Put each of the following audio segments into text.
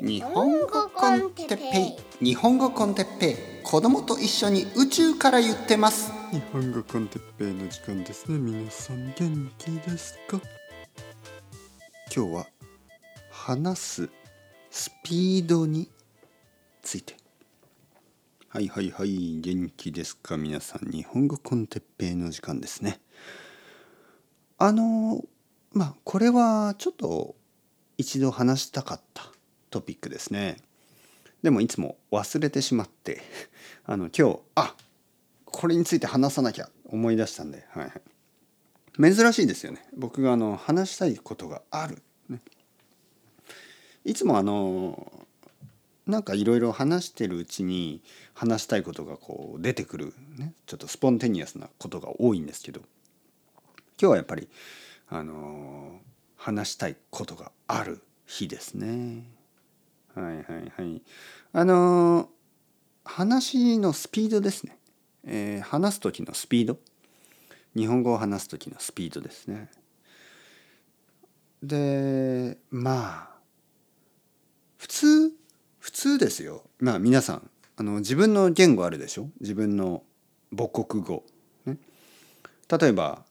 日本語コンテッペイ。日本語コンテッペイ。子供と一緒に宇宙から言ってます。日本語コンテッペイの時間ですね。皆さん元気ですか？今日は話すスピードについて。はいはいはい元気ですか？皆さん日本語コンテッペイの時間ですね。あのまあこれはちょっと一度話したかったトピックですね。でもいつも忘れてしまって あの今日あこれについて話さなきゃ思い出したんで、はいはい、珍しいですよね。僕があの話したいことがある、ね、いつもあのなんかいろいろ話してるうちに話したいことがこう出てくる、ね、ちょっとスポンテニアスなことが多いんですけど。今日はやっぱりあの話したいことがある日ですね。はいはいはい。あのー、話のスピードですね、えー、話す時のスピード。日本語を話す時のスピードですね。でまあ普通普通ですよ。まあ皆さんあの自分の言語あるでしょ？自分の母国語、ね、例えば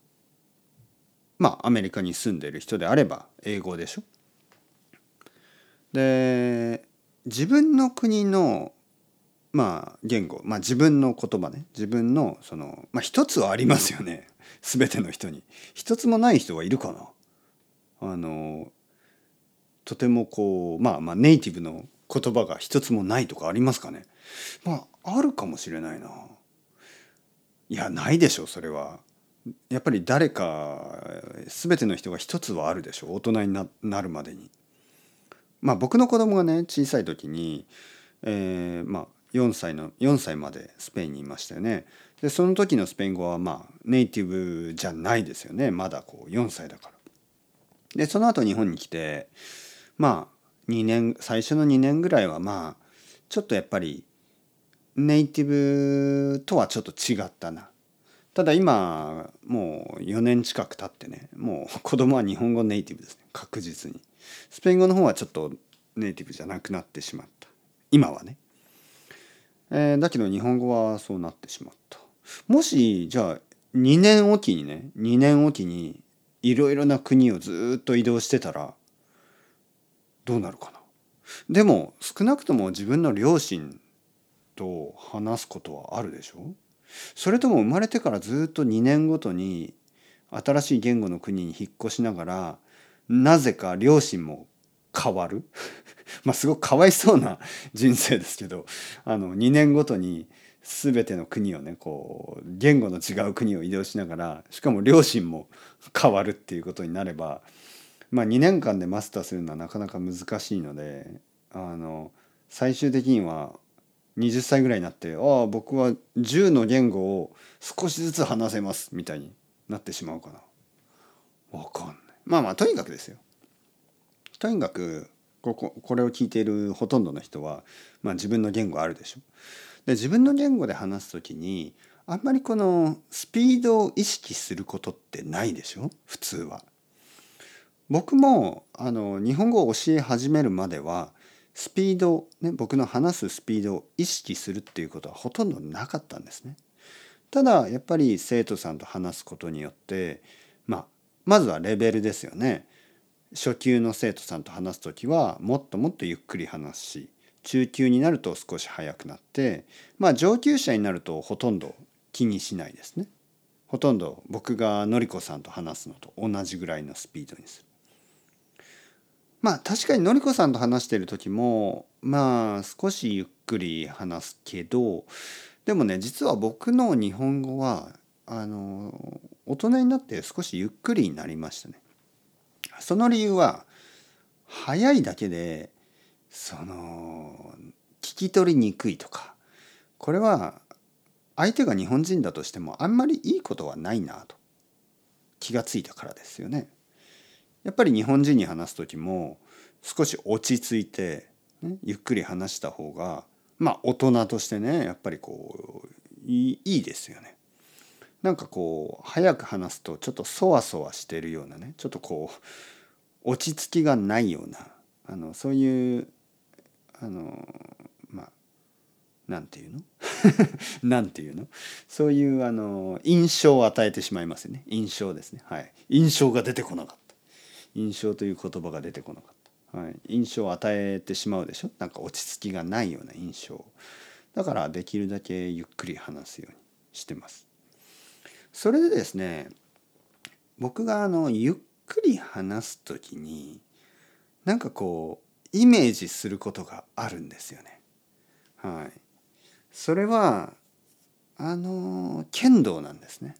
まあアメリカに住んでる人であれば英語でしょ？で自分の国のまあ言語、まあ、自分の言葉ね。自分のそのまあ一つはありますよね。全ての人に。一つもない人はいるかな。あのとてもこうまあまあネイティブの言葉が一つもないとかありますかね。まああるかもしれないな。いやないでしょそれは。やっぱり誰か全ての人が一つはあるでしょ大人になるまでに。まあ僕の子供がね小さい時に、えー、まあ4歳の4歳までスペインにいましたよね。でその時のスペイン語はまあネイティブじゃないですよねまだこう4歳だから。でその後日本に来てまあ2年最初の2年ぐらいはまあちょっとやっぱりネイティブとはちょっと違ったな。ただ今もう4年近く経ってねもう子供は日本語ネイティブですね確実に。スペイン語の方はちょっとネイティブじゃなくなってしまった。今はね、えー、だけど日本語はそうなってしまった。もしじゃあ2年おきにね2年おきにいろいろな国をずっと移動してたらどうなるかな。でも少なくとも自分の両親と話すことはあるでしょ。それとも生まれてからずっと2年ごとに新しい言語の国に引っ越しながらなぜか両親も変わる？まあすごくかわいそうな人生ですけど あの2年ごとに全ての国をねこう言語の違う国を移動しながらしかも両親も変わるっていうことになればまあ2年間でマスターするのはなかなか難しいのであの最終的には20歳ぐらいになってああ僕は10の言語を少しずつ話せますみたいになってしまうかな。わかんない。まあまあとにかくですよとにかくこここれを聞いているほとんどの人は、まあ、自分の言語あるでしょ。で自分の言語で話す時にあんまりこのスピードを意識することってないでしょ？普通は。僕もあの日本語を教え始めるまではスピード、ね、僕の話すスピードを意識するっていうことはほとんどなかったんですね。ただやっぱり生徒さんと話すことによってまあまずはレベルですよね。初級の生徒さんと話す時はもっともっとゆっくり話すし中級になると少し速くなってまあ上級者になるとほとんど気にしないですね。ほとんど僕がのりこさんと話すのと同じぐらいのスピードにする。まあ確かにのりこさんと話している時もまあ少しゆっくり話すけどでもね実は僕の日本語はあの大人になって少しゆっくりになりましたね。その理由は早いだけでその聞き取りにくいとかこれは相手が日本人だとしてもあんまりいいことはないなと気がついたからですよね。やっぱり日本人に話す時も少し落ち着いて、ね、ゆっくり話した方がまあ大人としてねやっぱりこういいですよね。なんかこう早く話すとちょっとそわそわしてるようなねちょっとこう落ち着きがないようなあのそういうあのまあなんていうの？なんていうの？そういうあの印象を与えてしまいますよね。印象ですね。はい。印象が出てこなかった。印象という言葉が出てこなかった、はい、印象を与えてしまうでしょ？なんか落ち着きがないような印象だからできるだけゆっくり話すようにしてます。それでですね僕があのゆっくり話す時になんかこうイメージすることがあるんですよね。はい。それはあの剣道なんですね。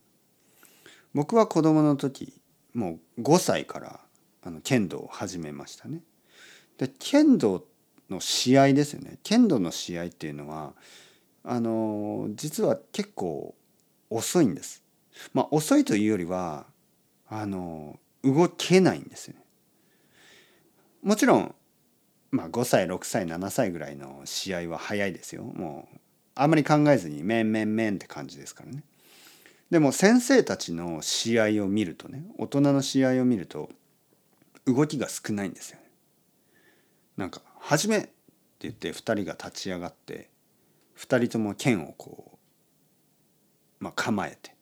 僕は子供の時もう5歳からあの剣道を始めましたね。で剣道の試合ですよね。剣道の試合っていうのはあの実は結構遅いんです。まあ遅いというよりはあの動けないんですよね。もちろん、まあ、5歳6歳7歳ぐらいの試合は早いですよもうあんまり考えずに「めんめんめん」って感じですからね。でも先生たちの試合を見るとね大人の試合を見ると動きが少ないんですよね。なんか「始め!」って言って2人が立ち上がって2人とも剣をこう、まあ、構えて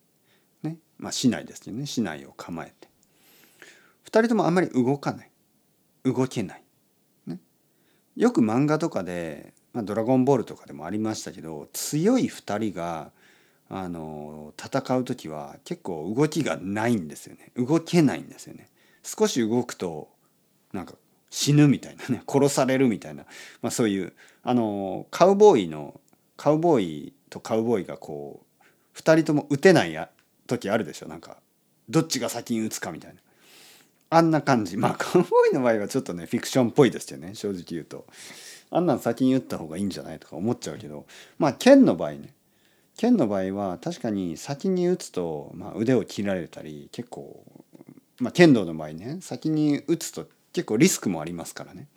ね。まあ市内ですよね。市内を構えて。2人ともあんまり動かない。動けない、ね、よく漫画とかで「まあ、ドラゴンボール」とかでもありましたけど強い2人があの戦う時は結構動きがないんですよね。動けないんですよね。少し動くとなんか死ぬみたいなね。殺されるみたいな、まあ、そういうあのカウボーイのカウボーイとカウボーイがこう2人とも撃てない時あるでしょ。なんかどっちが先に撃つかみたいな。あんな感じ。まあカウボーイの場合はちょっとねフィクションっぽいですよね正直言うと。あんなん先に打った方がいいんじゃないとか思っちゃうけど。まあ剣の場合ね。剣の場合は確かに先に打つと、まあ、腕を切られたり結構、まあ、剣道の場合ね先に打つと結構リスクもありますからね。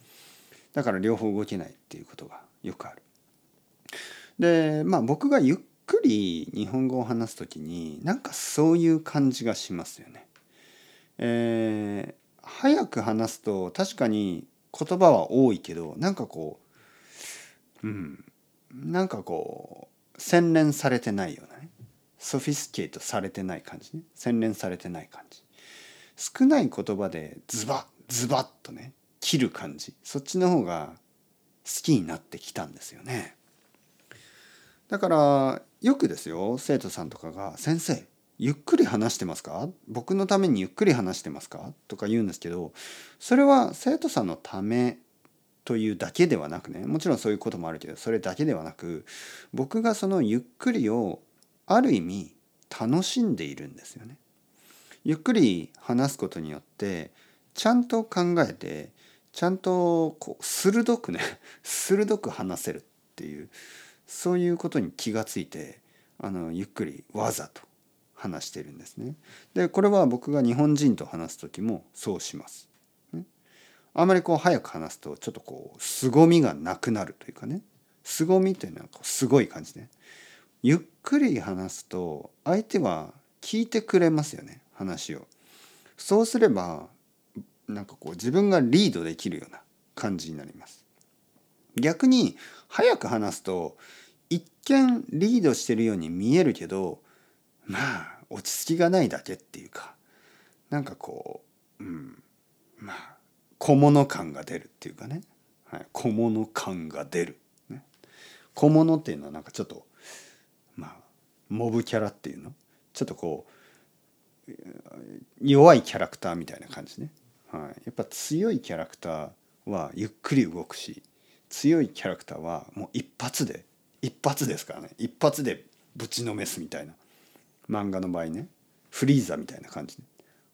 だから両方動けないっていうことがよくある。でまあ僕がゆっくり日本語を話す時になんかそういう感じがしますよね。えー、早く話すと確かに言葉は多いけどなんかこううんなんかこう洗練されてないようなね。ソフィスケートされてない感じね。洗練されてない感じ。少ない言葉でズバッズバッとね切る感じ。そっちの方が好きになってきたんですよね。だからよくですよ生徒さんとかが「先生ゆっくり話してますか？僕のためにゆっくり話してますか?」とか言うんですけどそれは生徒さんのためというだけではなくねもちろんそういうこともあるけどそれだけではなく僕がそのゆっくりをある意味楽しんでいるんですよね。ゆっくり話すことによってちゃんと考えてちゃんとこう鋭くね鋭く話せるっていうそういうことに気がついてあのゆっくりわざと話してるんですね。でこれは僕が日本人と話す時もそうします。ね、あまりこう早く話すとちょっとこう凄みがなくなるというかね凄みというのはこうすごい感じね。ゆっくり話すと相手は聞いてくれますよね話を。そうすればなんかこう自分がリードできるような感じになります。逆に早く話すと一見リードしてるように見えるけどまあ落ち着きがないだけっていうかなんかこう、うん、まあ小物感が出るっていうかね、はい、小物感が出る、ね、小物っていうのはなんかちょっとまあモブキャラっていうの？ちょっとこう弱いキャラクターみたいな感じね、はい、やっぱ強いキャラクターはゆっくり動くし強いキャラクターはもう一発で一発ですからね。一発でぶちのめすみたいな。漫画の場合ね。フリーザみたいな感じで。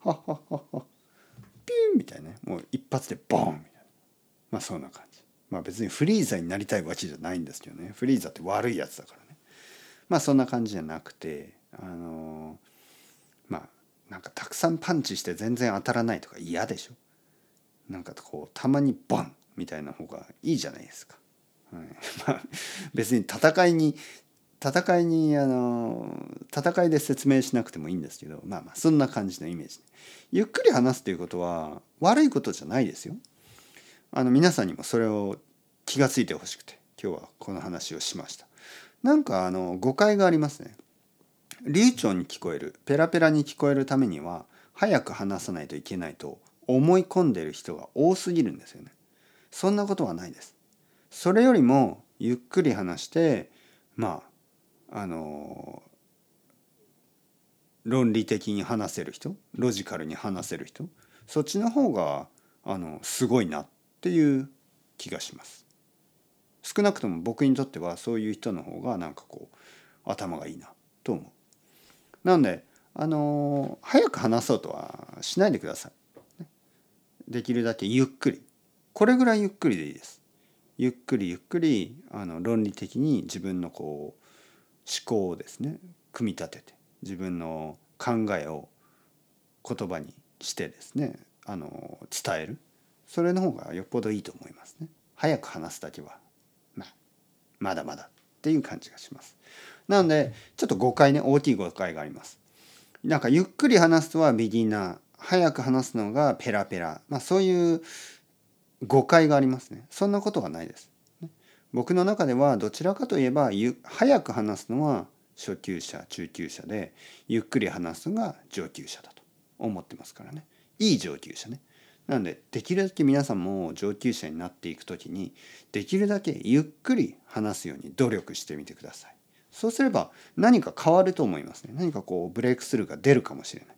はっはっはっは。ピュンみたいなね。もう一発でボーンみたいな。まあそんな感じ。まあ別にフリーザになりたいわけじゃないんですけどね。フリーザって悪いやつだからね。まあそんな感じじゃなくてあのー、まあなんかたくさんパンチして全然当たらないとか嫌でしょ。なんかこうたまにボンみたいな方がいいじゃないですか。はい、まあ別に戦いに戦いにあの戦いで説明しなくてもいいんですけどまあまあそんな感じのイメージ、ゆっくり話すということは悪いことじゃないですよ。あの皆さんにもそれを気がついてほしくて今日はこの話をしました。なんかあの誤解がありますね。流暢に聞こえるペラペラに聞こえるためには早く話さないといけないと思い込んでる人が多すぎるんですよね。そんなことはないです。それよりもゆっくり話してまああの論理的に話せる人ロジカルに話せる人そっちの方があのすごいなっていう気がします。少なくとも僕にとってはそういう人の方がなんかこう頭がいいなと思う。なのであの早く話そうとはしないでください。できるだけゆっくり。これぐらいゆっくりでいいです。ゆっくりゆっくりあの論理的に自分のこう思考をですね組み立てて自分の考えを言葉にしてですねあの伝えるそれの方がよっぽどいいと思いますね。早く話すだけは、まあ、まだまだっていう感じがします。なのでちょっと誤解ね大きい誤解があります。なんかゆっくり話すのはビギナー早く話すのがペラペラ、まあ、そういう誤解がありますね。そんなことはないです。僕の中ではどちらかといえば早く話すのは初級者中級者でゆっくり話すのが上級者だと思ってますからね。いい上級者ね。なのでできるだけ皆さんも上級者になっていく時にできるだけゆっくり話すように努力してみてください。そうすれば何か変わると思いますね。何かこうブレイクスルーが出るかもしれない。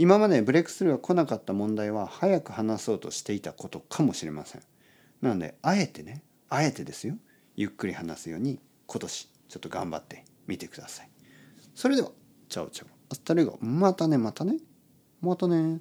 今までブレイクスルーが来なかった問題は早く話そうとしていたことかもしれません。なのであえてねあえてですよ。ゆっくり話すように今年ちょっと頑張ってみてください。それではチャオチャオ。 Hasta luego またねまたね。またね。